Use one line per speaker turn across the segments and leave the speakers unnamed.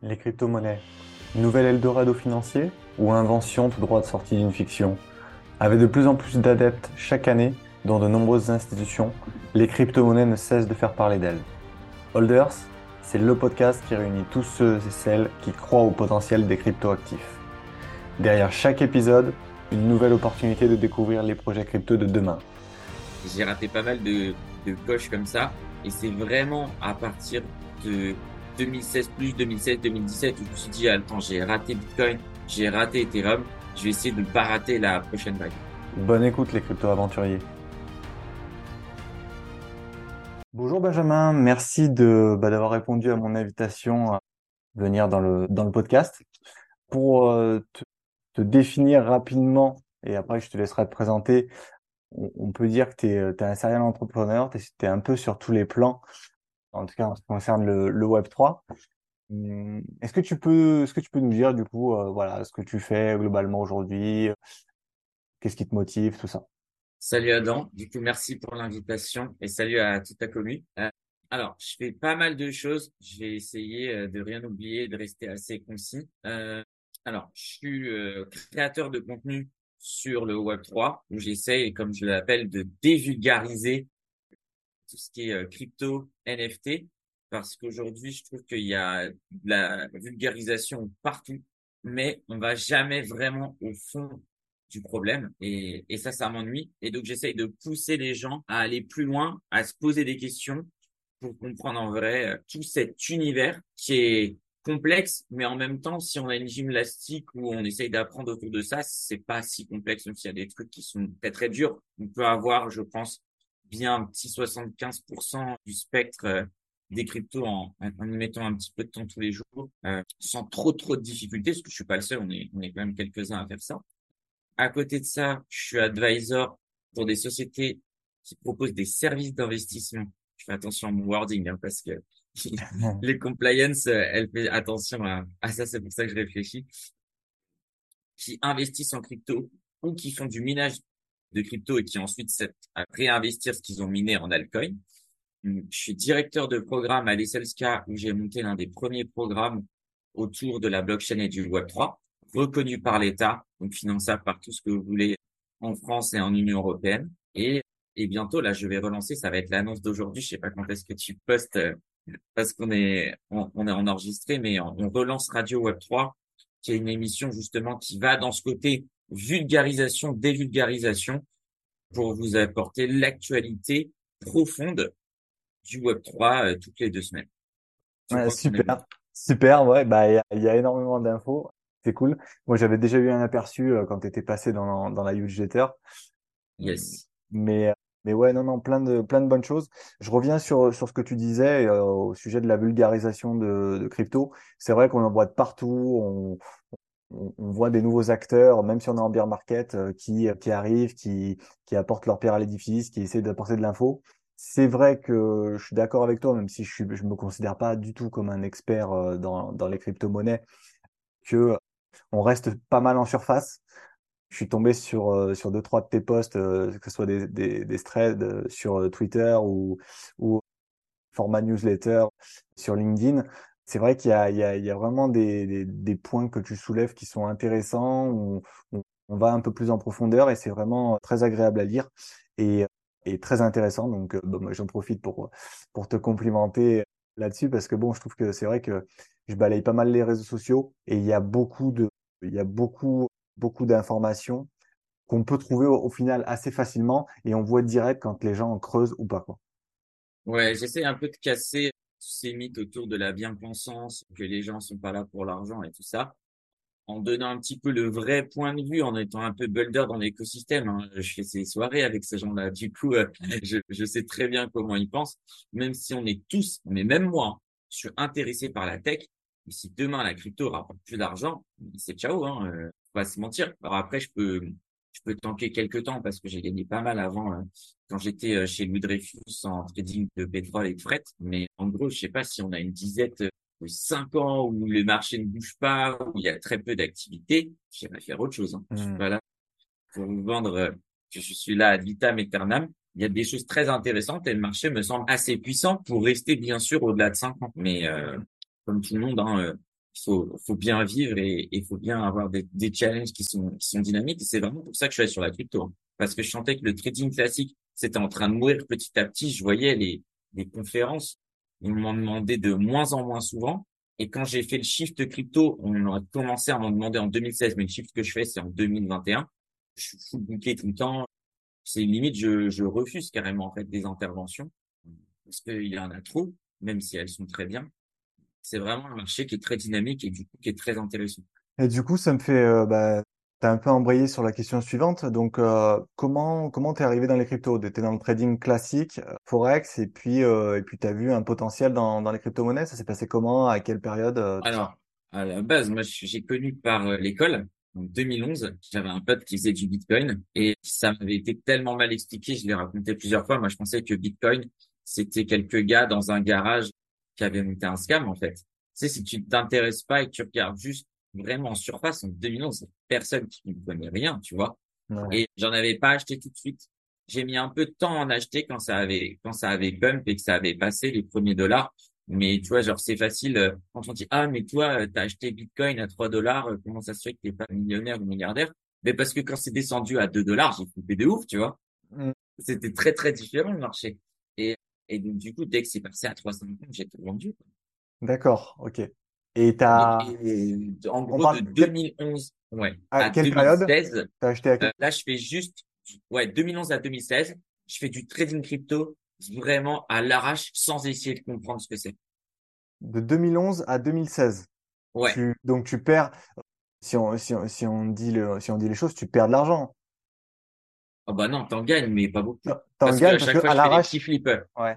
Les crypto-monnaies, nouvel Eldorado financier ou invention tout droit de sortie d'une fiction Avec de plus en plus d'adeptes chaque année dans de nombreuses institutions, les crypto-monnaies ne cessent de faire parler d'elles. Holders, c'est le podcast qui réunit tous ceux et celles qui croient au potentiel des crypto-actifs. Derrière chaque épisode, une nouvelle opportunité de découvrir les projets crypto de demain.
J'ai raté pas mal de, de coches comme ça et c'est vraiment à partir de 2016 plus 2016 2017 où je me suis dit attends j'ai raté Bitcoin j'ai raté Ethereum je vais essayer de ne pas rater la prochaine vague.
Bonne écoute les crypto aventuriers bonjour Benjamin. Merci de bah, d'avoir répondu à mon invitation à venir dans le dans le podcast. Pour euh, te, définir rapidement et après je te laisserai te présenter on, peut dire que tu es, es, un serial entrepreneur, tu es, un peu sur tous les plans en tout cas en ce qui concerne le, le Web 3. Hum, est-ce que tu peux, est-ce que tu peux nous dire du coup, euh, voilà, ce que tu fais globalement aujourd'hui, qu'est-ce qui te motive, tout ça?
Salut Adam, du coup merci pour l'invitation et salut à toute ta commune. Euh, alors, je fais pas mal de choses. Je vais essayer euh, de rien oublier, de rester assez concis. Euh, alors, je suis créateur de contenu sur le Web 3 où j'essaye, comme je l'appelle, de dévulgariser tout ce qui est euh, crypto, NFT, parce qu'aujourd'hui, je trouve qu'il y a de la vulgarisation partout, mais on va jamais vraiment au fond du problème et, ça, ça m'ennuie. Et donc, j'essaye de pousser les gens à aller plus loin, à se poser des questions pour comprendre en vrai euh, tout cet univers qui est complexe, mais en même temps, si on a une gymnastique où on essaye d'apprendre autour de ça, c'est pas si complexe, même s'il y a des trucs qui sont très très durs. On peut avoir, je pense, bien un petit 75% du spectre euh, des cryptos en, en y mettant un petit peu de temps tous les jours, euh, sans trop trop de difficultés, parce que je suis pas le seul, on est, on est quand même quelques-uns à faire ça. À côté de ça, je suis advisor pour des sociétés qui proposent des services d'investissement. Je fais attention à mon wording, hein, parce que les compliance, euh, elle fait attention à, à ça, c'est pour ça que je réfléchis. Qui investissent en crypto ou qui font du minage de crypto et qui ensuite à réinvestir ce qu'ils ont miné en altcoin. Je suis directeur de programme à l'Esselska où j'ai monté l'un des premiers programmes autour de la blockchain et du Web3, reconnu par l'État, donc finançable par tout ce que vous voulez en France et en Union européenne. Et, et bientôt, là, je vais relancer, ça va être l'annonce d'aujourd'hui. Je sais pas quand est-ce que tu postes euh, parce qu'on est, on, est enregistré, mais on relance Radio Web3, qui est une émission justement qui va dans ce côté vulgarisation, dévulgarisation pour vous apporter l'actualité profonde du Web3 euh, toutes les deux semaines.
Ouais, super, super, ouais, bah il y, a énormément d'infos, c'est cool. Moi j'avais déjà eu un aperçu euh, quand tu étais passé dans, dans la newsletter.
Yes.
Mais mais ouais, non, non, plein de plein de bonnes choses. Je reviens sur sur ce que tu disais euh, au sujet de la vulgarisation de, de crypto. C'est vrai qu'on en voit de partout. On, on, voit des nouveaux acteurs, même si on est en bear market, euh, qui, qui arrivent, qui, qui apportent leur pierre à l'édifice, qui essaient d'apporter de l'info. C'est vrai que je suis d'accord avec toi, même si je ne je me considère pas du tout comme un expert euh, dans, dans les crypto-monnaies, que on reste pas mal en surface. Je suis tombé sur, euh, sur deux, trois de tes posts, que ce soit des, des, des threads sur Twitter ou, ou format newsletter sur LinkedIn c'est vrai qu'il y a, il y, a, il y a vraiment des, des, des, points que tu soulèves qui sont intéressants, on, on, va un peu plus en profondeur et c'est vraiment très agréable à lire et, et très intéressant. Donc, euh, bon, moi, j'en profite pour, pour te complimenter là-dessus parce que bon, je trouve que c'est vrai que je balaye pas mal les réseaux sociaux et il y a beaucoup de, il y a beaucoup, beaucoup d'informations qu'on peut trouver au, au, final assez facilement et on voit direct quand les gens en creusent ou pas, quoi.
Ouais, j'essaie un peu de casser ces mythes autour de la bien-pensance, que les gens sont pas là pour l'argent et tout ça, en donnant un petit peu le vrai point de vue, en étant un peu builder dans l'écosystème. Hein. Je fais ces soirées avec ces gens-là. Du coup, euh, je, je, sais très bien comment ils pensent, même si on est tous, mais même moi, je suis intéressé par la tech. Mais si demain la crypto rapporte plus d'argent, c'est ciao. Hein. Euh, faut pas se mentir. Alors après, je peux je peux tanker quelques temps parce que j'ai gagné pas mal avant euh, quand j'étais euh, chez Louis Dreyfus en trading de pétrole et de fret. Mais en gros, je sais pas si on a une dizaine de cinq ans où le marché ne bouge pas, où il y a très peu d'activité, j'aimerais faire autre chose. Hein. Je suis mmh. pas là pour vous vendre euh, que je suis là à vitam aeternam. Il y a des choses très intéressantes et le marché me semble assez puissant pour rester bien sûr au-delà de cinq ans. Mais comme tout le monde, hein, faut, faut bien vivre et il faut bien avoir des, des challenges qui sont, qui sont dynamiques. C'est vraiment pour ça que je suis allé sur la crypto. Hein. Parce que je sentais que le trading classique, c'était en train de mourir petit à petit. Je voyais les, les conférences, ils m'en demandaient de moins en moins souvent. Et quand j'ai fait le shift crypto, on a commencé à m'en demander en 2016, mais le shift que je fais, c'est en 2021. Je suis full booké tout le temps. C'est limite, je, je refuse carrément en fait des interventions parce qu'il y en a trop, même si elles sont très bien c'est vraiment un marché qui est très dynamique et du coup qui est très intéressant.
Et du coup, ça me fait, euh, bah, t'as un peu embrayé sur la question suivante. Donc, euh, comment comment t'es arrivé dans les cryptos? T'es dans le trading classique, euh, forex, et puis euh, et puis t'as vu un potentiel dans dans les crypto-monnaies? Ça s'est passé comment? À quelle période euh,
Alors, à la base, moi, j'ai connu par l'école. En 2011, j'avais un pote qui faisait du Bitcoin et ça m'avait été tellement mal expliqué, je l'ai raconté plusieurs fois. Moi, je pensais que Bitcoin, c'était quelques gars dans un garage qui avait monté un scam, en fait. Tu sais, si tu t'intéresses pas et que tu regardes juste vraiment en surface, en 2011, personne qui ne connaît rien, tu vois. Et j'en avais pas acheté tout de suite. J'ai mis un peu de temps à en acheter quand ça avait, quand ça avait bump et que ça avait passé les premiers dollars. Mais tu vois, genre, c'est facile, euh, quand on dit, ah, mais toi, euh, t'as acheté Bitcoin à 3 dollars, euh, comment ça se fait que t'es pas millionnaire ou milliardaire? Mais parce que quand c'est descendu à 2 dollars, j'ai coupé de ouf, tu vois. Mm. C'était très, très différent, le marché. Et donc, du coup, dès que c'est passé à 350, j'ai tout vendu.
D'accord, ok. Et t'as.
En gros, de 2011, ouais.
À, quelle 2016, période
t'as acheté à... euh, Là, je fais juste, ouais, 2011 à 2016, je fais du trading crypto vraiment à l'arrache sans essayer de comprendre ce que c'est.
De 2011 à 2016.
Ouais.
Tu, donc tu perds, si on, si on, si on dit le, si on dit les choses, tu perds de l'argent.
Ah bah non, t'en gagnes, mais pas beaucoup. T'en
parce gagnes chaque fois, à l'arrache. Ouais, ouais,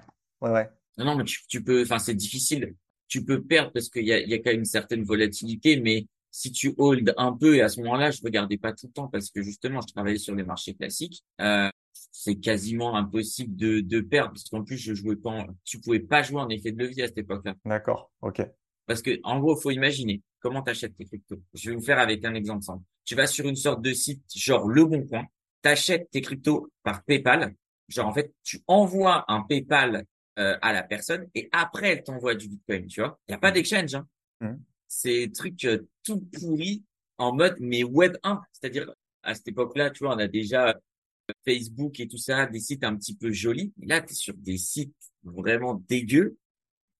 ouais.
Non, non, mais tu, tu peux, enfin, c'est difficile. Tu peux perdre parce qu'il y a, il y a quand même une certaine volatilité, mais si tu hold un peu, et à ce moment-là, je regardais pas tout le temps parce que justement, je travaillais sur les marchés classiques, euh, c'est quasiment impossible de, de perdre parce qu'en plus, je jouais pas, en, tu pouvais pas jouer en effet de levier à cette époque-là.
D'accord, ok.
Parce que, en gros, faut imaginer comment t'achètes tes cryptos? Je vais vous faire avec un exemple simple. Tu vas sur une sorte de site genre Le Bon Coin, t'achètes tes cryptos par PayPal. Genre, en fait, tu envoies un PayPal euh, à la personne et après, elle t'envoie du Bitcoin, tu vois. Il n'y a pas d'exchange. Hein. Mmh. C'est truc euh, tout pourri en mode mais Web 1. C'est-à-dire, à cette époque-là, tu vois, on a déjà euh, Facebook et tout ça, des sites un petit peu jolis. Là, tu es sur des sites vraiment dégueux,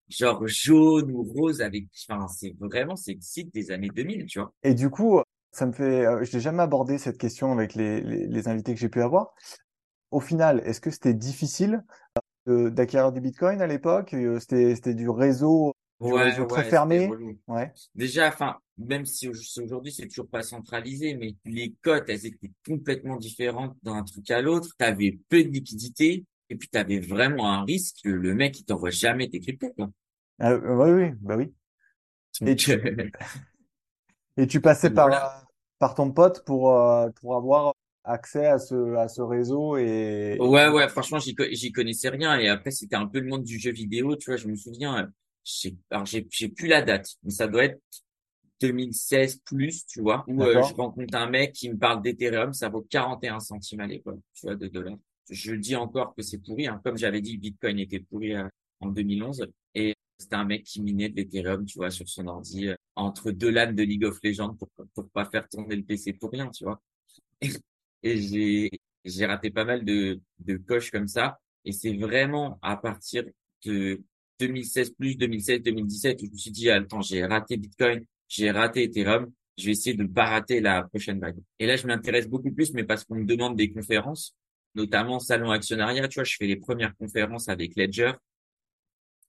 genre jaune ou rose avec, enfin, c'est vraiment, c'est le site des années 2000, tu vois.
Et du coup, ça me fait, euh, je n'ai jamais abordé cette question avec les, les, les invités que j'ai pu avoir. Au final, est-ce que c'était difficile euh, d'acquérir du Bitcoin à l'époque? C'était, c'était du réseau, du
ouais,
réseau très fermé? Ouais.
Déjà, enfin, même si aujourd'hui c'est toujours pas centralisé, mais les cotes, elles étaient complètement différentes d'un truc à l'autre. Tu avais peu de liquidité et puis tu avais vraiment un risque que le mec il t'envoie jamais tes cryptos.
Ah, oui, oui, bah oui. Et tu, et tu passais par, par ton pote pour, euh, pour avoir accès à ce, à ce réseau et.
Ouais, ouais, franchement, j'y, j'y connaissais rien. Et après, c'était un peu le monde du jeu vidéo, tu vois, je me souviens, j'ai, alors j'ai, j'ai plus la date, mais ça doit être 2016 plus, tu vois, où euh, je rencontre un mec qui me parle d'Ethereum, ça vaut 41 centimes à l'époque, tu vois, de dollars. Je dis encore que c'est pourri, hein. comme j'avais dit, Bitcoin était pourri euh, en 2011. Et c'était un mec qui minait de l'Ethereum, tu vois, sur son ordi, euh, entre deux LAN de League of Legends pour, pour pas faire tourner le PC pour rien, tu vois. Et, j'ai, j'ai raté pas mal de, de coches comme ça. Et c'est vraiment à partir de 2016 plus 2016, 2017 où je me suis dit, attends, j'ai raté Bitcoin, j'ai raté Ethereum, je vais essayer de ne pas rater la prochaine vague. Et là, je m'intéresse beaucoup plus, mais parce qu'on me demande des conférences, notamment Salon Actionnariat, tu vois, je fais les premières conférences avec Ledger,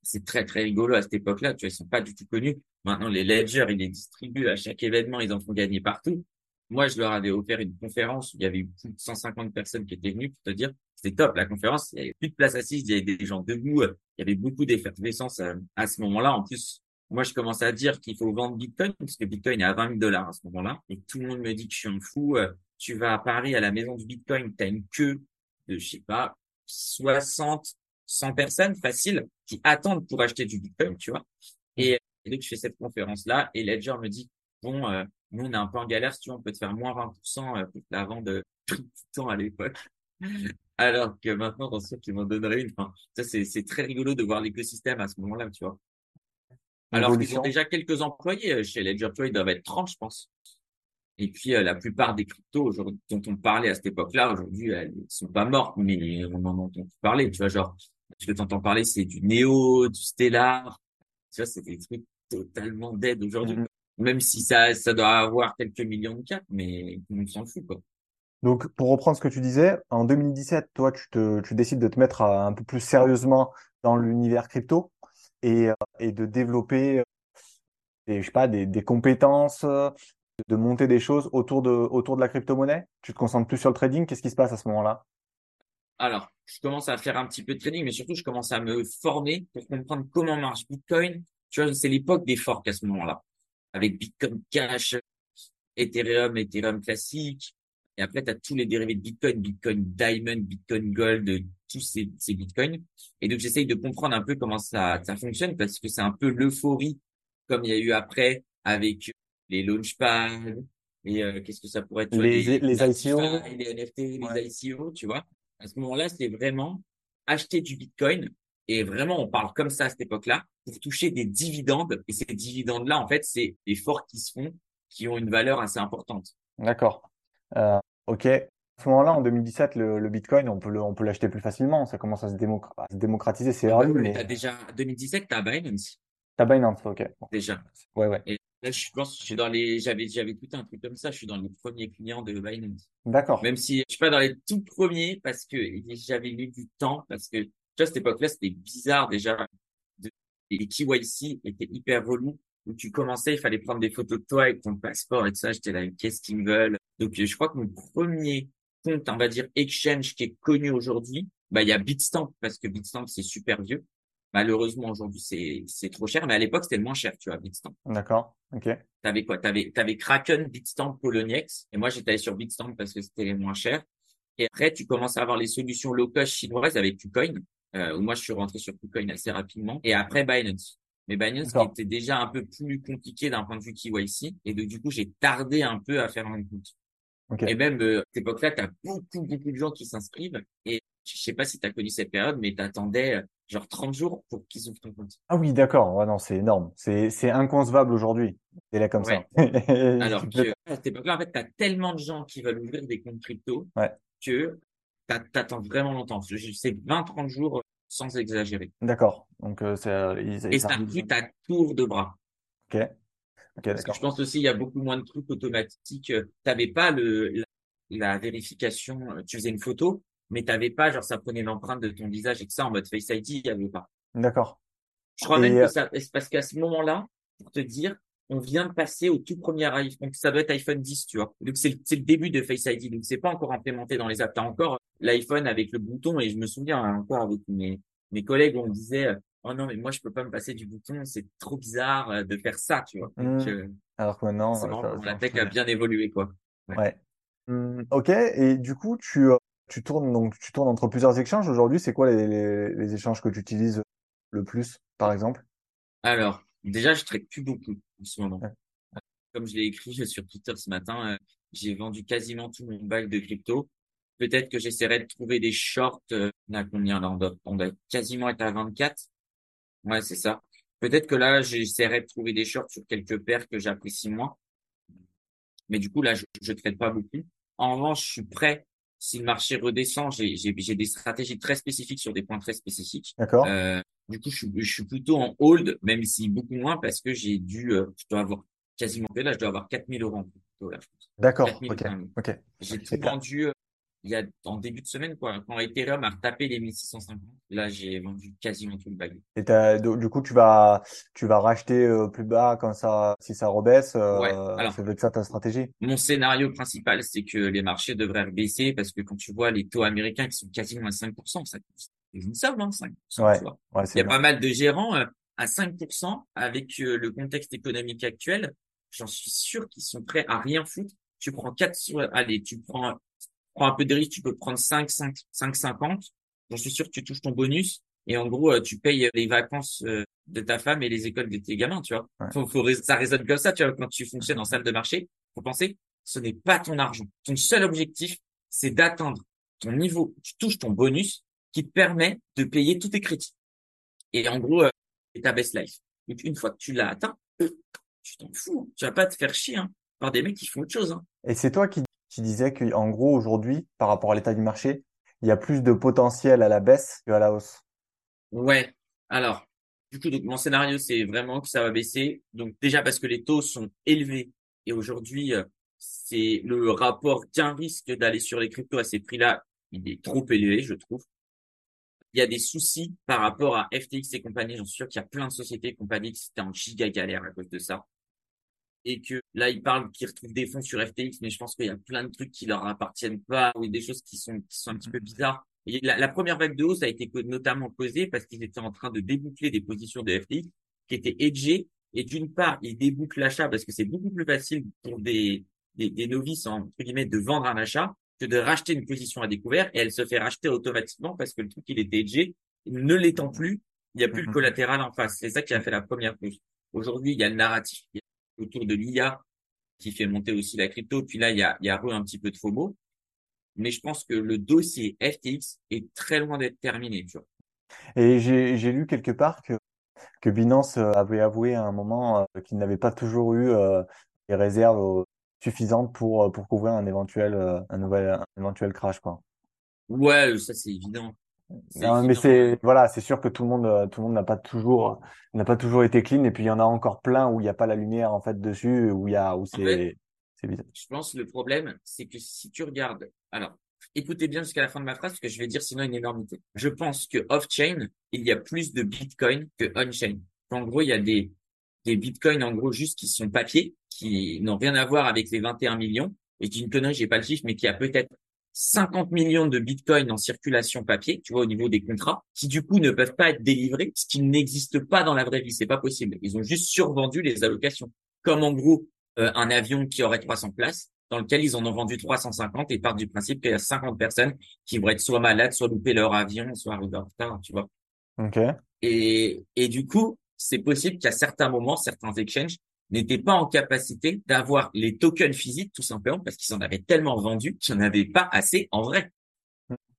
c'est très très rigolo à cette époque-là. Tu vois, ils sont pas du tout connus. Maintenant, les ledgers, ils les distribuent à chaque événement, ils en font gagner partout. Moi, je leur avais offert une conférence où il y avait plus de 150 personnes qui étaient venues pour te dire, c'était top la conférence. Il y avait plus de place assise, il y avait des gens debout. Il y avait beaucoup d'effervescence à, à ce moment-là. En plus, moi, je commence à dire qu'il faut vendre Bitcoin parce que Bitcoin est à 20 000 dollars à ce moment-là. Et tout le monde me dit que je suis un fou. Tu vas à Paris à la maison du Bitcoin, tu as une queue de, je sais pas, 60, 100 personnes faciles qui attendent pour acheter du Bitcoin, tu vois. Et, donc, je fais cette conférence-là et Ledger me dit, bon, euh, nous, on est un peu en galère, si tu veux, on peut te faire moins 20% euh, pour la vente de tout le temps à l'époque. Alors que maintenant, dans sûr qu'ils m'en donneraient une. Enfin, ça, c'est, très rigolo de voir l'écosystème à ce moment-là, tu vois. Alors qu'ils ont déjà quelques employés chez Ledger, tu ils doivent être 30, je pense. Et puis, la plupart des cryptos dont on parlait à cette époque-là, aujourd'hui, elles sont pas mortes, mais on en entend parler, tu vois, genre, ce que tu entends parler, c'est du Neo, du Stellar. Tu vois, c'est des trucs totalement dead aujourd'hui. Mm-hmm. Même si ça, ça doit avoir quelques millions de cap, mais on s'en fout, quoi.
Donc, pour reprendre ce que tu disais, en 2017, toi, tu, te, tu décides de te mettre un peu plus sérieusement dans l'univers crypto et, euh, et de développer euh, des, je sais pas, des, des compétences, de monter des choses autour de, autour de la crypto-monnaie. Tu te concentres plus sur le trading. Qu'est-ce qui se passe à ce moment-là?
Alors, je commence à faire un petit peu de trading, mais surtout, je commence à me former pour comprendre comment marche Bitcoin. Tu vois, c'est l'époque des forks à ce moment-là, avec Bitcoin Cash, Ethereum, Ethereum classique, et après, tu as tous les dérivés de Bitcoin, Bitcoin Diamond, Bitcoin Gold, tous ces, ces Bitcoins. Et donc, j'essaye de comprendre un peu comment ça, ça fonctionne parce que c'est un peu l'euphorie comme il y a eu après avec les launchpads, et euh, qu'est-ce que ça pourrait être
Les, les, les ICO.
Les NFT, les ICO, tu vois. À ce moment-là, c'est vraiment acheter du Bitcoin. Et vraiment, on parle comme ça à cette époque-là pour toucher des dividendes. Et ces dividendes-là, en fait, c'est les forts qui se font, qui ont une valeur assez importante.
D'accord. Euh, ok. À ce moment-là, en 2017, le, le Bitcoin, on peut le, on peut l'acheter plus facilement. Ça commence à se, démocratiser. C'est
ah, mais... As déjà 2017, t'as Binance.
T'as Binance, ok.
Déjà.
Ouais, ouais.
Et là, je pense, je suis dans les, j'avais, j'avais tout un truc comme ça. Je suis dans les premiers clients de Binance.
D'accord.
Même si je suis pas dans les tout premiers parce que j'avais mis du temps parce que, tu vois, cette époque-là, c'était bizarre déjà. Les KYC étaient hyper relous où tu commençais, il fallait prendre des photos de toi avec ton passeport et tout ça. J'étais là, qu'est-ce qu'ils veulent? Donc, je crois que mon premier compte, on va dire, exchange qui est connu aujourd'hui, bah, il y a Bitstamp parce que Bitstamp, c'est super vieux. Malheureusement, aujourd'hui, c'est, c'est trop cher, mais à l'époque, c'était le moins cher, tu vois, Bitstamp.
D'accord. OK.
T'avais quoi? T'avais, t'avais Kraken, Bitstamp, Poloniex. Et moi, j'étais allé sur Bitstamp parce que c'était les moins chers. Et après, tu commences à avoir les solutions low cost chinoises avec KuCoin, euh, où moi, je suis rentré sur KuCoin assez rapidement. Et après, Binance. Mais Binance, qui était déjà un peu plus compliqué d'un point de vue KYC. Et donc, du coup, j'ai tardé un peu à faire mon compte. Et même, euh, à cette époque-là, tu as beaucoup, beaucoup de gens qui s'inscrivent. Et je sais pas si tu as connu cette période, mais tu attendais euh, genre 30 jours pour qu'ils ouvrent ton compte.
Ah oui, d'accord. Ouais, non, c'est énorme. C'est, inconcevable aujourd'hui. C'est là comme ça.
Alors que à cette époque-là, en fait, tu as tellement de gens qui veulent ouvrir des comptes crypto que t'attends vraiment longtemps. C'est 20-30 jours sans exagérer.
D'accord. Donc, euh, c'est,
Et ça plus ta tour de bras.
Ok.
Parce que je pense aussi il y a beaucoup moins de trucs automatiques. Tu n'avais pas le la, vérification. Tu faisais une photo, mais tu n'avais pas genre ça prenait l'empreinte de ton visage et que ça en mode Face ID, il n'y avait pas.
D'accord.
Je crois même que ça, c'est parce qu'à ce moment-là, pour te dire, on vient de passer au tout premier iPhone. Donc ça doit être iPhone 10, tu vois. Donc c'est le, début de Face ID. Donc c'est pas encore implémenté dans les apps. T'as encore l'iPhone avec le bouton et je me souviens encore avec mes mes collègues, on disait oh non mais moi je peux pas me passer du bouton, c'est trop bizarre euh, de faire ça, tu vois.
Mmh. Euh, Alors que maintenant,
la tech a bien évolué quoi.
Ouais. Mmh, ok. Et du coup, tu euh, tu tournes donc tu tournes entre plusieurs échanges aujourd'hui. C'est quoi les, les, les, échanges que tu utilises le plus, par exemple?
Alors déjà, je traite plus beaucoup en ce moment. Comme je l'ai écrit sur Twitter ce matin, j'ai vendu quasiment tout mon bac de crypto. Peut-être que j'essaierai de trouver des shorts. on a combien là on doit, on doit quasiment être à 24. Ouais, c'est ça. Peut-être que là, j'essaierai de trouver des shorts sur quelques paires que j'apprécie moins. Mais du coup, là, je ne traite pas beaucoup. En revanche, je suis prêt. Si le marché redescend, j'ai des stratégies très spécifiques sur des points très spécifiques.
D'accord.
Euh, du coup, je, je, suis plutôt en hold, même si beaucoup moins, parce que j'ai dû, euh, je dois avoir quasiment, là, je dois avoir 4000 euros en
D'accord. Ok. Ok.
J'ai tout vendu euh, il y a en début de semaine, quoi, quand Ethereum a retapé les 1650, là, j'ai vendu quasiment tout le bag.
Et du coup, tu vas, tu vas racheter euh, plus bas quand ça, si ça rebaisse. Euh, ouais. Alors, ça veut être ça ta stratégie.
Mon scénario principal, c'est que les marchés devraient baisser parce que quand tu vois les taux américains qui sont quasiment à 5%, ça c'est une somme, hein, 5%.
Ouais. ouais
il y a pas mal de gérants euh, à 5% avec le contexte économique actuel. J'en suis sûr qu'ils sont prêts à rien foutre. Tu prends 4 sur, allez, tu prends prends un peu de risque, tu peux prendre 5, 5, 5, 50. J'en suis sûr que tu touches ton bonus. Et en gros, euh, tu payes les vacances euh, de ta femme et les écoles de tes gamins, tu vois. Faut, faut, ça résonne comme ça, tu vois, quand tu fonctionnes en salle de marché. Faut penser, ce n'est pas ton argent. Ton seul objectif, c'est d'atteindre ton niveau. Tu touches ton bonus qui te permet de payer tous tes crédits. Et en gros, euh, ta best life. Donc, une fois que tu l'as atteint, tu t'en fous. Hein. Tu vas pas te faire chier hein, par des mecs qui font autre chose. Hein.
Et c'est toi qui, qui disais qu'en gros, aujourd'hui, par rapport à l'état du marché, il y a plus de potentiel à la baisse qu'à la hausse.
Ouais. Alors, du coup, donc, mon scénario, c'est vraiment que ça va baisser. Donc, déjà parce que les taux sont élevés. Et aujourd'hui, euh, c'est le rapport qu'un risque d'aller sur les cryptos à ces prix-là, il est trop élevé, je trouve. Il y a des soucis par rapport à FTX et compagnie. J'en suis sûr qu'il y a plein de sociétés et compagnies qui étaient en giga galère à cause de ça. Et que là, ils parlent qu'ils retrouvent des fonds sur FTX, mais je pense qu'il y a plein de trucs qui leur appartiennent pas ou des choses qui sont, qui sont un petit peu bizarres. Et la, la, première vague de hausse a été notamment causée parce qu'ils étaient en train de déboucler des positions de FTX qui étaient edgées. Et d'une part, ils débouclent l'achat parce que c'est beaucoup plus facile pour des, des, des novices, entre guillemets, de vendre un achat que de racheter une position à découvert et elle se fait racheter automatiquement parce que le truc, il était edgé. Ne l'étant plus, il n'y a plus le mhm. collatéral en face. C'est ça qui a fait la première pousse. Aujourd'hui, il y a le narratif autour de l'IA qui fait monter aussi la crypto. Puis là, il y a, il y a un petit peu de FOMO. Mais je pense que le dossier FTX est très loin d'être terminé. Tu vois.
Et j'ai lu quelque part que, que Binance avait avoué à un moment euh, qu'il n'avait pas toujours eu euh, les réserves suffisantes pour, euh, pour couvrir un éventuel, un nouvel, un éventuel crash. Quoi.
Ouais, ça c'est évident.
Non, mais c'est voilà, c'est sûr que tout le monde, tout le monde n'a pas toujours, n'a pas toujours été clean. Et puis il y en a encore plein où il n'y a pas la lumière en fait dessus, où il y a, où c'est, c'est bizarre.
Je pense que le problème, c'est que si tu regardes, alors écoutez bien jusqu'à la fin de ma phrase, parce que je vais dire sinon une énormité. Je pense que off-chain, il y a plus de Bitcoin que on-chain. En gros, il y a des, des Bitcoins, en gros, juste qui sont papier, qui n'ont rien à voir avec les 21 millions. Et d'une connerie, j'ai pas le chiffre, mais qui a peut-être 50 millions de bitcoins en circulation papier, tu vois, au niveau des contrats, qui du coup ne peuvent pas être délivrés, ce qui n'existe pas dans la vraie vie, c'est pas possible. Ils ont juste survendu les allocations. Comme en gros, euh, un avion qui aurait 300 places, dans lequel ils en ont vendu 350 et partent du principe qu'il y a 50 personnes qui vont être soit malades, soit louper leur avion, soit arriver en retard, tu vois.
Ok.
Et, et du coup, c'est possible qu'à certains moments, certains exchanges n'étaient pas en capacité d'avoir les tokens physiques, tout simplement, parce qu'ils en avaient tellement vendu qu'ils n'en avaient pas assez en vrai.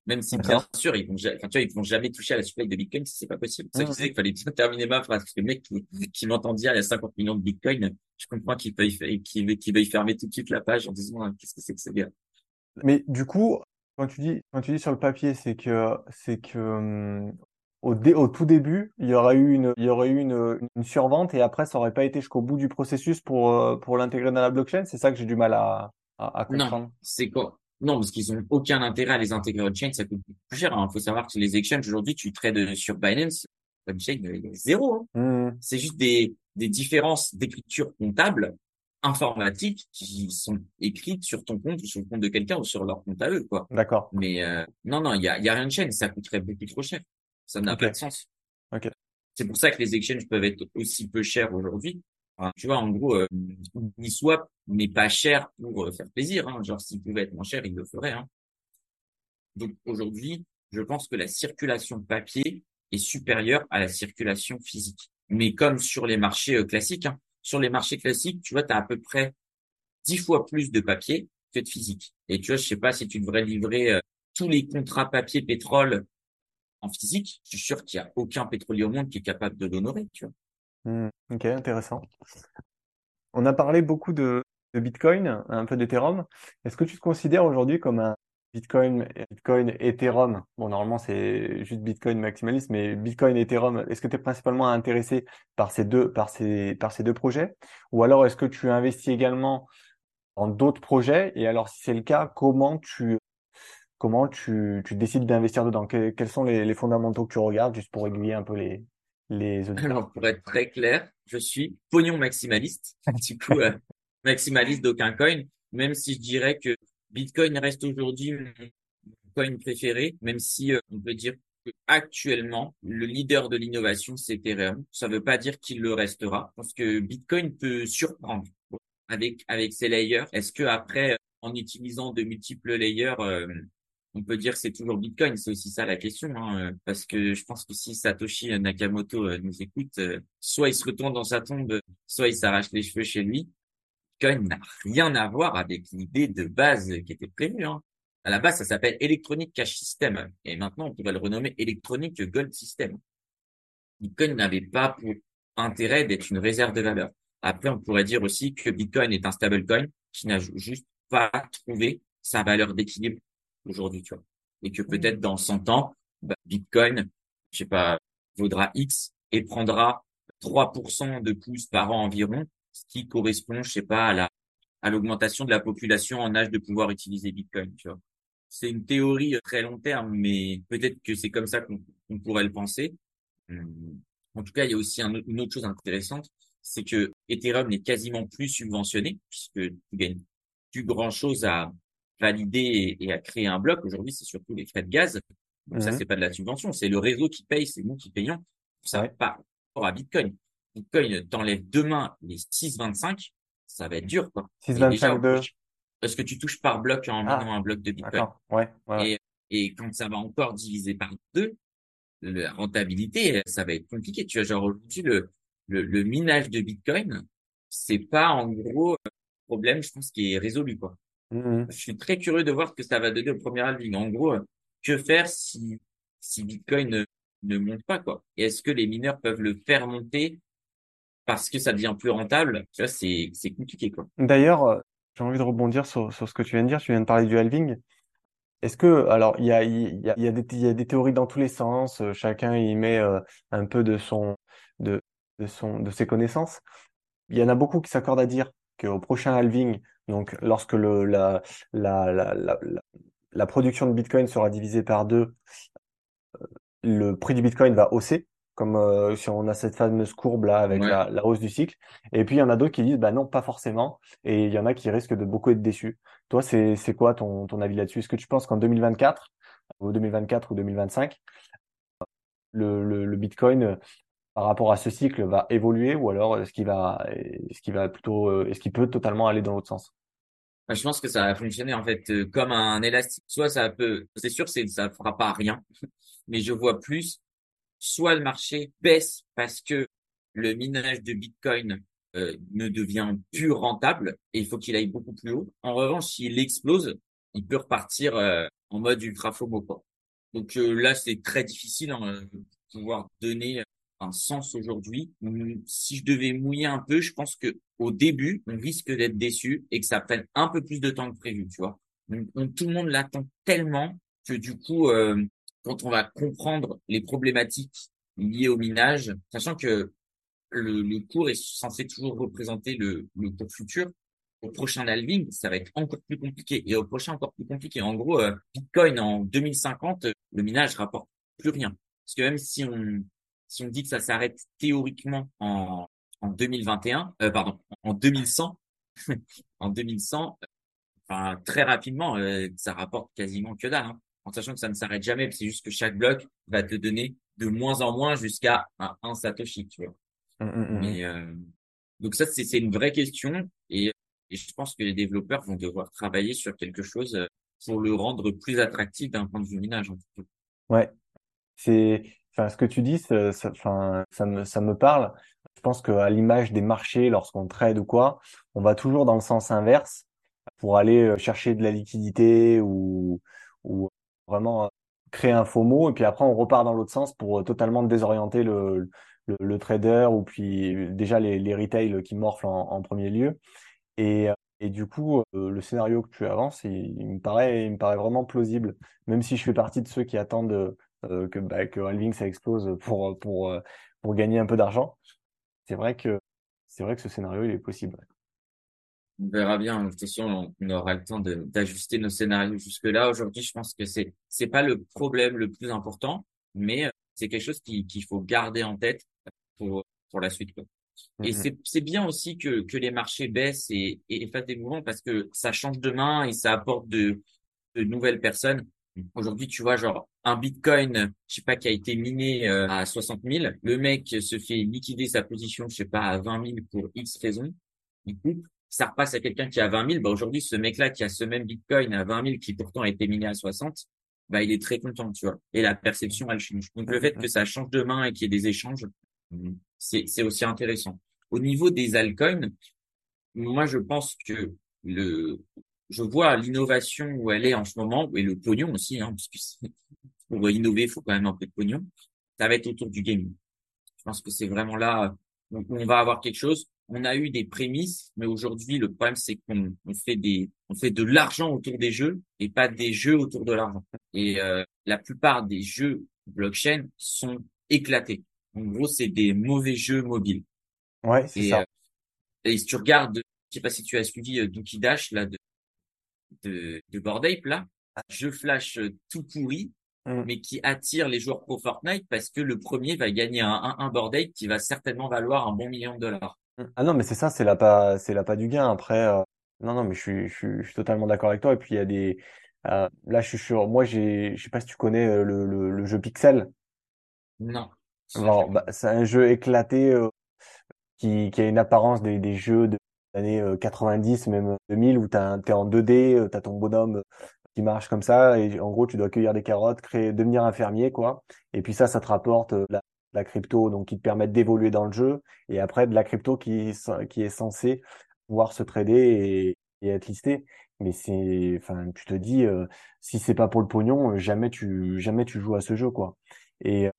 Même si, bien sûr, ils vont, enfin, tu vois, ils vont jamais toucher à la supply de Bitcoin si c'est pas possible. C'est ça que je disais qu'il fallait bien terminer ma phrase. Parce que le mec qui, qui m'entend dire il y a 50 millions de Bitcoin, je comprends qu'il veuille, qu'il veuille fermer tout de suite la page en disant, ah, qu'est-ce que c'est que c'est bien.
Mais du coup, quand tu dis, quand tu dis sur le papier, c'est que, c'est que, au, au, tout début, il y aurait eu une, il y aurait eu une, une survente et après, ça aurait pas été jusqu'au bout du processus pour, euh, pour l'intégrer dans la blockchain? C'est ça que j'ai du mal à, à, à comprendre.
Non, c'est quoi? Non, parce qu'ils ont aucun intérêt à les intégrer on-chain, ça coûte plus cher. Il hein. faut savoir que les exchanges aujourd'hui, tu trades sur Binance, on-chain, zéro. Hein. Mmh. C'est juste des, des différences d'écriture comptable informatiques qui sont écrites sur ton compte ou sur le compte de quelqu'un ou sur leur compte à eux, quoi.
D'accord.
Mais euh, non, non, il y a, y a rien de chaîne, ça coûterait beaucoup trop cher. Ça n'a pas de sens.
Ok.
C'est pour ça que les exchanges peuvent être aussi peu chers aujourd'hui tu vois, en gros, euh, Uniswap n'est pas cher pour euh, faire plaisir. Hein. Genre, s'il pouvait être moins cher, il le ferait. Hein. Donc aujourd'hui, je pense que la circulation papier est supérieure à la circulation physique. Mais comme sur les marchés euh, classiques, hein. sur les marchés classiques, tu vois, tu as à peu près dix fois plus de papier que de physique. Et tu vois, je sais pas si tu devrais livrer euh, tous les contrats papier pétrole en physique. Je suis sûr qu'il n'y a aucun pétrolier au monde qui est capable de l'honorer, tu vois.
Mmh, ok, intéressant. On a parlé beaucoup de, Bitcoin, un peu d'Ethereum. Est-ce que tu te considères aujourd'hui comme un Bitcoin, Bitcoin, Ethereum? Bon, normalement, c'est juste Bitcoin maximaliste, mais Bitcoin, Ethereum, est-ce que tu es principalement intéressé par ces deux, par ces, par ces deux projets? Ou alors, est-ce que tu investis également dans d'autres projets? Et alors, si c'est le cas, comment tu, comment tu, décides d'investir dedans? quels sont les, fondamentaux que tu regardes, juste pour aiguiller un peu les, les
Alors, pour être très clair, je suis pognon maximaliste. du coup, euh, maximaliste d'aucun coin, même si je dirais que Bitcoin reste aujourd'hui mon coin préféré, même si euh, on peut dire que actuellement, le leader de l'innovation, c'est Ethereum. Ça ne veut pas dire qu'il le restera, parce que Bitcoin peut surprendre avec avec ses layers. Est-ce que après, en utilisant de multiples layers, euh, on peut dire que c'est toujours Bitcoin, c'est aussi ça la question, hein, euh, parce que je pense que si Satoshi Nakamoto euh, nous écoute, euh, soit il se retourne dans sa tombe, soit il s'arrache les cheveux chez lui. Bitcoin n'a rien à voir avec l'idée de base qui était prévue. Hein. À la base, ça s'appelle Electronic Cash System, et maintenant on pourrait le renommer Electronic Gold System. Bitcoin n'avait pas pour intérêt d'être une réserve de valeur. Après, on pourrait dire aussi que Bitcoin est un stablecoin qui n'a juste pas trouvé sa valeur d'équilibre aujourd'hui, tu vois. Et que peut-être dans 100 ans, bah, Bitcoin, je sais pas, vaudra X et prendra 3% de plus par an environ, ce qui correspond, je sais pas, à la à l'augmentation de la population en âge de pouvoir utiliser Bitcoin, tu vois. C'est une théorie très long terme, mais peut-être que c'est comme ça qu'on pourrait le penser. Hum, en tout cas, il y a aussi une autre chose intéressante, c'est que Ethereum n'est quasiment plus subventionné puisque tu gagnes plus grand chose à valider et, à créer un bloc. Aujourd'hui, c'est surtout les frais de gaz. Donc ça, mhm. c'est pas de la subvention, c'est le réseau qui paye, c'est nous qui payons. Ça pas rapport à Bitcoin. Bitcoin t'enlève demain les 6,25, ça va être dur, quoi.
6,25 de...
Parce que tu touches par bloc en ah, un bloc de Bitcoin.
Ouais, ouais.
Et, et quand ça va encore diviser par deux, la rentabilité, ça va être compliqué. Tu vois, genre aujourd'hui, le, le, le, minage de Bitcoin, c'est pas en gros un problème, je pense, qui est résolu, quoi. Mmh je suis très curieux de voir ce que ça va donner au premier halving. En gros, que faire si, si Bitcoin ne, ne monte pas, quoi? Et est-ce que les mineurs peuvent le faire monter parce que ça devient plus rentable? Tu vois, c'est, c'est compliqué, quoi.
D'ailleurs, euh, j'ai envie de rebondir sur, sur ce que tu viens de dire. Tu viens de parler du halving. Est-ce que, alors, il y a, y a, y a, des, y a des théories dans tous les sens, euh, chacun y met euh, un peu de son, de, de son, de ses connaissances. Il y en a beaucoup qui s'accordent à dire qu'au prochain halving, donc lorsque le, la, la, la, la, la production de Bitcoin sera divisée par deux, euh, le prix du Bitcoin va hausser comme euh, si on a cette fameuse courbe là avec la, la, hausse du cycle. Et puis il y en a d'autres qui disent bah non, pas forcément. Et il y en a qui risquent de beaucoup être déçus. Toi, c'est c'est quoi ton ton avis là-dessus? Est-ce que tu penses qu'en 2024 ou 2024 ou 2025 le, le, le Bitcoin euh, par rapport à ce cycle va évoluer ou alors est-ce qu'il va est-ce qu'il va plutôt euh, est-ce qu'il peut totalement aller dans l'autre sens?
Bah, je pense que ça va fonctionner en fait comme un élastique. Soit ça peut, c'est sûr, c'est ça fera pas rien, mais je vois plus soit le marché baisse parce que le minage de Bitcoin euh, ne devient plus rentable et il faut qu'il aille beaucoup plus haut. En revanche, s'il explose, il peut repartir euh, en mode ultra FOMO. Quoi. Donc euh, là, c'est très difficile hein, de pouvoir donner un sens aujourd'hui. Si je devais mouiller un peu, je pense que au début, on risque d'être déçu et que ça prenne un peu plus de temps que prévu, tu vois. Donc, tout le monde l'attend tellement que du coup, quand on va comprendre les problématiques liées au minage, sachant que le, cours est censé toujours représenter le, le cours futur, au prochain halving, ça va être encore plus compliqué et au prochain encore plus compliqué. En gros, euh, Bitcoin en 2050, le minage rapporte plus rien. Parce que même si on si on dit que ça s'arrête théoriquement en en 2021, euh, pardon, en 2100, en 2100, enfin très rapidement, euh, ça rapporte quasiment que dalle. Hein en sachant que ça ne s'arrête jamais, c'est juste que chaque bloc va te donner de moins en moins jusqu'à un, Satoshi, tu vois. Mmh, mmh, mmh, Mais, euh, donc ça, c'est une vraie question et, je pense que les développeurs vont devoir travailler sur quelque chose euh, pour le rendre plus attractif d'un point de vue minage. En tout
Ouais, c'est, enfin, ce que tu dis, ça, me, parle. Je pense qu'à l'image des marchés, lorsqu'on trade ou quoi, on va toujours dans le sens inverse pour aller euh, chercher de la liquidité ou, vraiment euh, créer un faux mot. Et puis après on repart dans l'autre sens pour euh, totalement désorienter le, trader ou puis déjà les, les retail qui morflent en, premier lieu. Et, et du coup le scénario que tu avances il, me paraît il me paraît vraiment plausible. Même si je fais partie de ceux qui attendent que bah, que Halving ça explose pour pour pour gagner un peu d'argent c'est vrai que c'est vrai que ce scénario il est possible
on verra bien. De toute façon, on aura le temps d'ajuster nos scénarios jusque-là. Aujourd'hui, je pense que c'est c'est pas le problème le plus important, mais euh, c'est quelque chose qu'il faut garder en tête pour pour la suite. Et c'est c'est bien aussi que que les marchés baissent et et fassent des mouvements parce que ça change de main et ça apporte de de nouvelles personnes. Aujourd'hui, tu vois, genre un Bitcoin, je sais pas, qui a été miné euh, à 60 000, le mec se fait liquider sa position, je sais pas, à 20 000 pour X raisons. Il coupe, ça repasse à quelqu'un qui a 20 000, bah aujourd'hui, ce mec-là qui a ce même Bitcoin à 20 000, qui pourtant a été miné à 60, bah il est très content, tu vois. Et la perception, elle change. Donc le fait que ça change de main et qu'il y ait des échanges, c'est c'est aussi intéressant. Au niveau des altcoins, moi je pense que le je vois l'innovation où elle est en ce moment et le pognon aussi, hein, parce que pour innover, il faut quand même un peu de pognon. Ça va être autour du gaming. Je pense que c'est vraiment là Donc, on va avoir quelque chose. On a eu des prémices, mais aujourd'hui, le problème, c'est qu'on on fait des, on fait de l'argent autour des jeux et pas des jeux autour de l'argent. Et euh, la plupart des jeux blockchain sont éclatés. En gros, c'est des mauvais jeux mobiles.
Ouais, c'est ça. Euh,
et si tu regardes, je sais pas si tu as suivi euh, Dookie Dash là de de, de Bored Ape là, jeu flash euh, tout pourri, mm. mais qui attire les joueurs pro Fortnite parce que le premier va gagner un 1-1 Bored Ape qui va certainement valoir un bon million de dollars.
Mm. Ah non, mais c'est ça, c'est la pas, c'est la pas du gain. Après, euh, non, non, mais je suis, je suis, je suis totalement d'accord avec toi. Et puis il y a des, euh, là, je suis sûr. Moi, j'ai, je sais pas si tu connais le, le, le jeu Pixel.
Non.
Bon, bah, c'est un jeu éclaté euh, qui, qui a une apparence des, des jeux de années 90, même 2000, où tu es en 2D, tu as ton bonhomme qui marche comme ça, et en gros, tu dois cueillir des carottes, créer, devenir un fermier, quoi. Et puis ça, ça te rapporte la, la crypto, donc qui te permet d'évoluer dans le jeu, et après de la crypto qui, qui est censée pouvoir se trader et, et être listée. Mais c'est, enfin, tu te dis, si c'est pas pour le pognon, jamais tu, jamais tu joues à ce jeu, quoi. Et,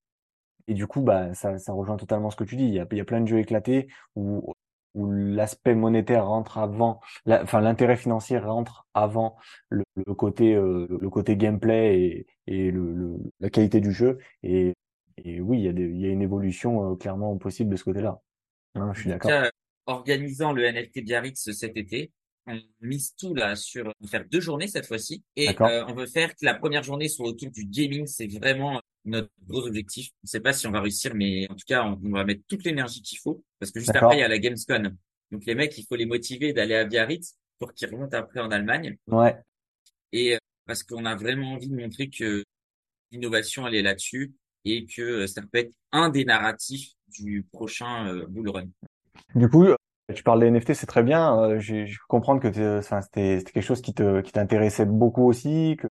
et du coup, bah, ça, ça rejoint totalement ce que tu dis. Il y a, il y a plein de jeux éclatés où où l'aspect monétaire rentre avant, enfin l'intérêt financier rentre avant le, le côté euh, le côté gameplay et, et le, la qualité du jeu. Et, et oui, il y, a des, y a une évolution euh, clairement possible de ce côté-là. Hein, je suis d'accord.
Organisant le NFT Biarritz cet été, on mise tout là sur on va faire deux journées cette fois-ci et euh, on veut faire que la première journée soit autour du gaming. C'est vraiment notre gros objectif. On ne sait pas si on va réussir, mais en tout cas, on, va mettre toute l'énergie qu'il faut parce que juste après, il y a la Gamescom. Donc les mecs, il faut les motiver d'aller à Biarritz pour qu'ils remontent après en Allemagne.
Ouais.
Et euh, parce qu'on a vraiment envie de montrer que l'innovation, elle est là-dessus et que euh, ça peut être un des narratifs du prochain euh, bull run.
Du coup, tu parles des NFT, c'est très bien. J'ai pu comprendre que c'était quelque chose qui te qui t'intéressait beaucoup aussi, que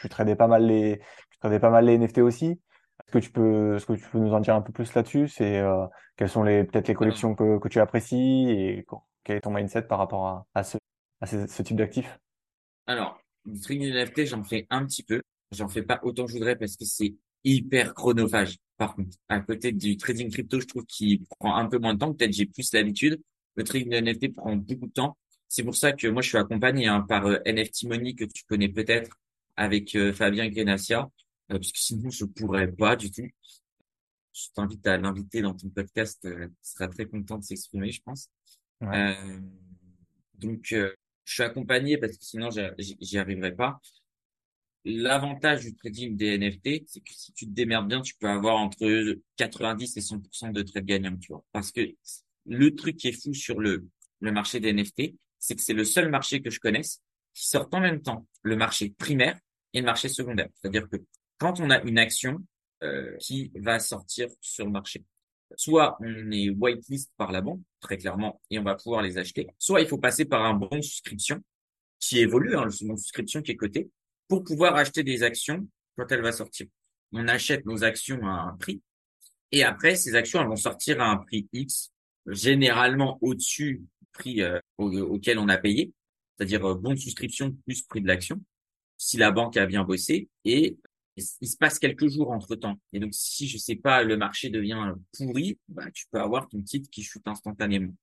tu tradais pas mal les tu tradais pas mal les NFT aussi. Est-ce que tu peux est-ce que tu peux nous en dire un peu plus là-dessus? C'est euh, quelles sont les peut-être les collections que que tu apprécies et quel est ton mindset par rapport à, à ce à ce, type d'actifs?
Alors, du trading NFT, j'en fais un petit peu. J'en fais pas autant que je voudrais parce que c'est hyper chronophage. Par contre, à côté du trading crypto, je trouve qu'il prend un peu moins de temps. Peut-être j'ai plus l'habitude. Le trading NFT prend beaucoup de temps. C'est pour ça que moi, je suis accompagné hein, par euh, NFT Money que tu connais peut-être avec euh, Fabien Grenacia, euh, parce que sinon je pourrais pas du tout. Je t'invite à l'inviter dans ton podcast, il sera très content de s'exprimer, je pense. donc, je suis accompagné parce que sinon j'y arriverai pas. L'avantage du trading des NFT, c'est que si tu te démerdes bien, tu peux avoir entre 90 et 100% de trades gagnants, tu vois. Parce que le truc qui est fou sur le, le marché des NFT, c'est que c'est le seul marché que je connaisse qui sort en même temps le marché primaire et le marché secondaire. C'est-à-dire que quand on a une action euh, qui va sortir sur le marché, soit on est whitelist par la banque, très clairement, et on va pouvoir les acheter, soit il faut passer par un bon souscription qui évolue, hein, le bon souscription qui est coté, pour pouvoir acheter des actions quand elle va sortir. On achète nos actions à un prix, et après, ces actions elles vont sortir à un prix X, généralement au-dessus du prix euh, auquel on a payé, c'est-à-dire euh, bon de souscription plus prix de l'action si la banque a bien bossé et il se passe quelques jours entre temps. Et donc, si je sais pas, le marché devient pourri, bah, tu peux avoir ton titre qui chute instantanément.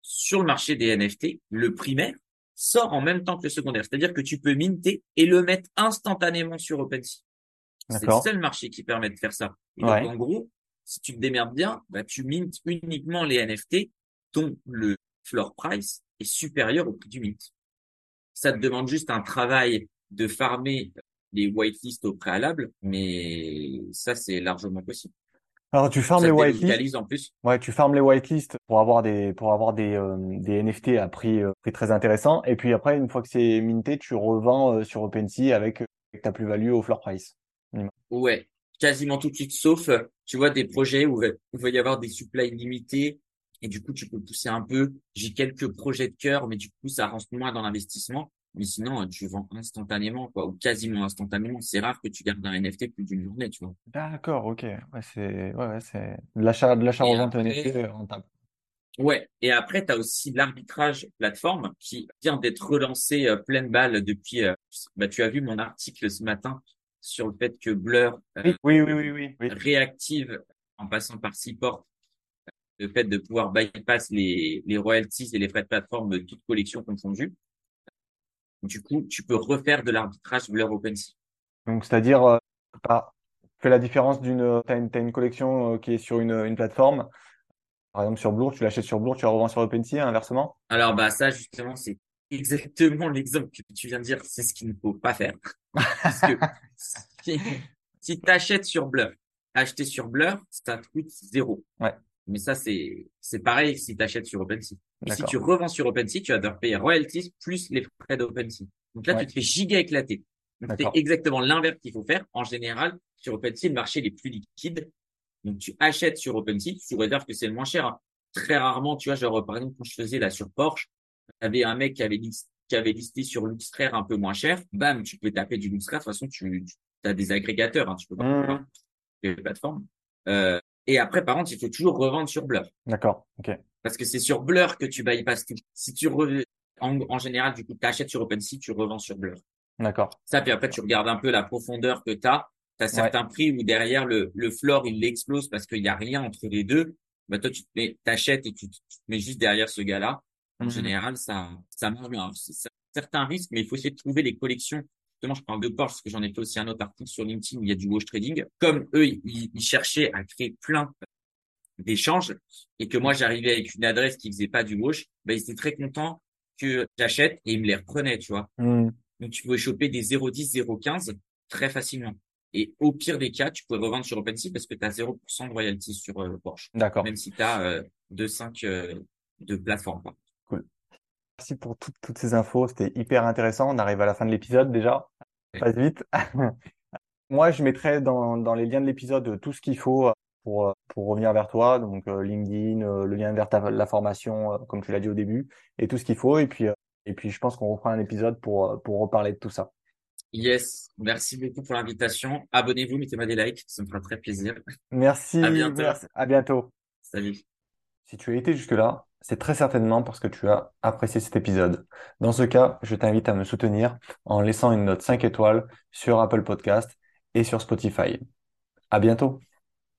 Sur le marché des NFT, le primaire sort en même temps que le secondaire. C'est-à-dire que tu peux minter et le mettre instantanément sur OpenSea. C'est le seul marché qui permet de faire ça. Et donc, en gros, si tu te démerdes bien, bah, tu mintes uniquement les NFT dont le floor price est supérieur au prix du mint. Ça te demande juste un travail de farmer les whitelists au préalable, mais ça, c'est largement possible.
Alors tu farmes les whitelists. en plus. Ouais, tu farmes les whitelists pour avoir des pour avoir des euh, des NFT à prix euh, prix très intéressant et puis après une fois que c'est minté, tu revends euh, sur OpenSea avec, avec ta plus-value au floor price.
Ouais, quasiment tout de suite sauf tu vois des projets où il va y avoir des supplies limitées et du coup tu peux pousser un peu. J'ai quelques projets de cœur mais du coup ça rentre moins dans l'investissement. Mais sinon, tu vends instantanément, quoi, ou quasiment instantanément. C'est rare que tu gardes un NFT plus d'une journée, tu vois.
D'accord, ok. Ouais, c'est, ouais, ouais, c'est de l'achat, de l'achat revente NFT rentable.
Ouais. Et après, tu as aussi l'arbitrage plateforme qui vient d'être relancé euh, pleine balle depuis, euh, bah, tu as vu mon article ce matin sur le fait que Blur
euh, oui, oui, oui, oui,
réactive en passant par Seaport le fait de pouvoir bypass les, les royalties et les frais de plateforme de toute collection confondue. Du coup, tu peux refaire de l'arbitrage valeur OpenSea.
Donc, c'est-à-dire, euh, pas fais la différence d'une, t'as une, t'as une collection euh, qui est sur une, une plateforme. Par exemple, sur Blur, tu l'achètes sur Blur, tu la revends sur OpenSea, inversement.
Alors, bah, ça, justement, c'est exactement l'exemple que tu viens de dire. C'est ce qu'il ne faut pas faire. Parce que si, si tu achètes sur Blur, acheter sur Blur, ça te coûte zéro.
Ouais.
Mais ça, c'est, c'est pareil si tu achètes sur OpenSea. Et si tu revends sur OpenSea, tu vas devoir payer royalties plus les frais d'OpenSea. Donc là,
Ouais.
tu te fais giga éclater. Donc c'est exactement l'inverse qu'il faut faire. En général, sur OpenSea, le marché est plus liquide. Donc tu achètes sur OpenSea, tu réserves que c'est le moins cher. hein. Très rarement, tu vois, genre par exemple quand je faisais là sur Porsche, avait un mec qui avait qui avait listé sur Luxrare un peu moins cher. Bam, tu peux taper du Luxrare. De toute façon, tu, tu as des agrégateurs, hein, tu peux pas voir les plateformes. Euh, et après, par contre, il faut toujours revendre sur Blur.
D'accord. Ok.
Parce que c'est sur Blur que tu bypasses tout. Si tu re... en, en général, du coup, tu achètes sur OpenSea, tu revends sur Blur.
D'accord.
Ça, puis après, tu regardes un peu la profondeur que tu as. Tu as certains prix où derrière le, le floor, il explose parce qu'il n'y a rien entre les deux. Bah, toi, tu t'achètes et tu, tu te mets juste derrière ce gars-là. En
Mhm.
général, ça, ça marche bien. Certains risques, mais il faut essayer de trouver les collections. Justement, je parle de Porsche parce que j'en ai fait aussi un autre article sur LinkedIn où il y a du wash trading. Comme eux, ils, ils cherchaient à créer plein d'échanges et que moi, j'arrivais avec une adresse qui faisait pas du wash, bah, ils étaient très contents que j'achète et ils me les reprenaient, tu vois.
Mhm.
Donc, tu pouvais choper des 0,10, 0,15 très facilement. Et au pire des cas, tu pouvais revendre sur OpenSea parce que tu as 0% de royalties sur euh, Porsche,
D'accord.
même si tu as euh, 2,5 euh, de plateforme.
Merci pour toutes, toutes ces infos. C'était hyper intéressant. On arrive à la fin de l'épisode déjà. Ça passe vite. Moi, je mettrai dans, dans les liens de l'épisode tout ce qu'il faut pour, pour revenir vers toi. Donc, euh, LinkedIn, euh, le lien vers ta, la formation, euh, comme tu l'as dit au début, et tout ce qu'il faut. Et puis, euh, et puis, je pense qu'on refera un épisode pour, euh, pour reparler de tout ça.
Yes, merci beaucoup pour l'invitation. Abonnez-vous, mettez-moi des likes, ça me fera très plaisir.
Merci.
À bientôt.
merci. À bientôt.
Salut.
Si tu as été jusque-là, c'est très certainement parce que tu as apprécié cet épisode. Dans ce cas, je t'invite à me soutenir en laissant une note 5 étoiles sur Apple Podcast et sur Spotify. À bientôt.